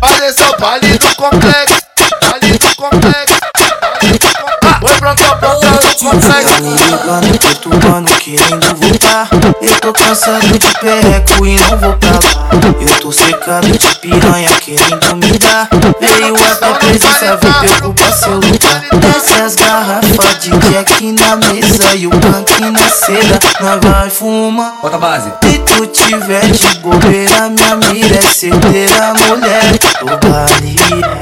Fazer seu baile do complexo, baile do complexo. Oi, pronto, pronto, no complexo. Ligando, perturbando, querendo voltar. Eu tô cansado de perreco e não vou pra lá. Eu tô secado de piranha querendo me dar. Veio até presença, vem preocupar seu lugar. Desce as garrafas de Jack na mesa e o punk na seda. Nós vai fumar. Bota a base. Se tu tiver de bobeira, minha mira é certeira, mulher. Tô balinha.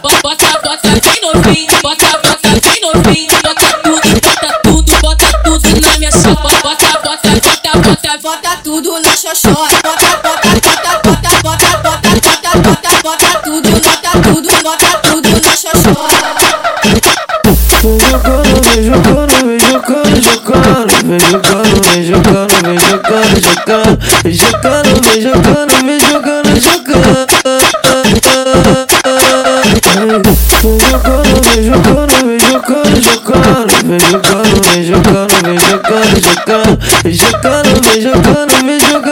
Bota, bota, bota bem novinho, bota, bota bem novinho, bota tudo, bota tudo, bota tudo na minha sopa. Bota, bota, bota, bota, bota tudo na xoxota. Bota, bota, bota, bota, bota, bota, bota, bota, bota bota tudo, bota tudo na xoxota. Vem jogando, vem jogando, vem jogando, vem jogando, vem jogando, vem jogando, jogando, vem jogando, vem jogando, vem jogando, jogando. Vem jogando, vem jogando, vem jogando, jogando, vem jogando, vem jogando, vem jogando, jogando, vem jogando, vem jogando, vem jogando.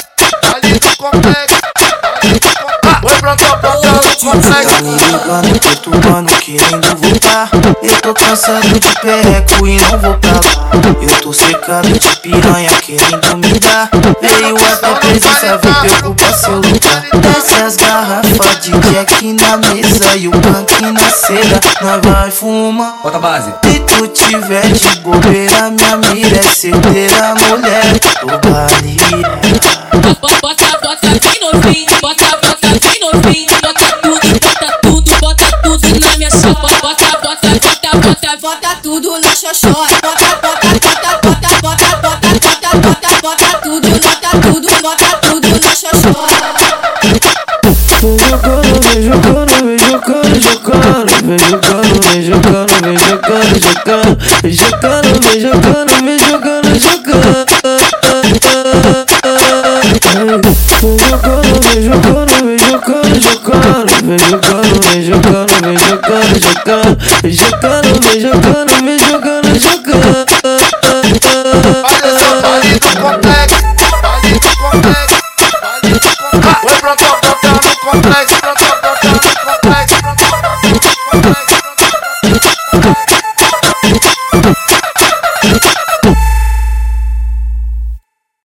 no. Me ligando, perturbando, querendo voltar. Eu tô cansado de perreco e não vou pra lá. Eu tô secado de piranha querendo me dar. Veio até presença, vem preocupar seu lugar. Desce as garrafas de Jack na mesa e o punk na seda. Nós vai fumar. Bota a base. Se tu tiver de bobeira, minha mira é certeira, mulher. Tô balinha. Bota, bota, bota bem novinho, bota, bota bota tudo, jogando, vem jogando, vem jogando, vem jogando, vem jogando, vem jogando complexo. Vai pronto, bota no complexo.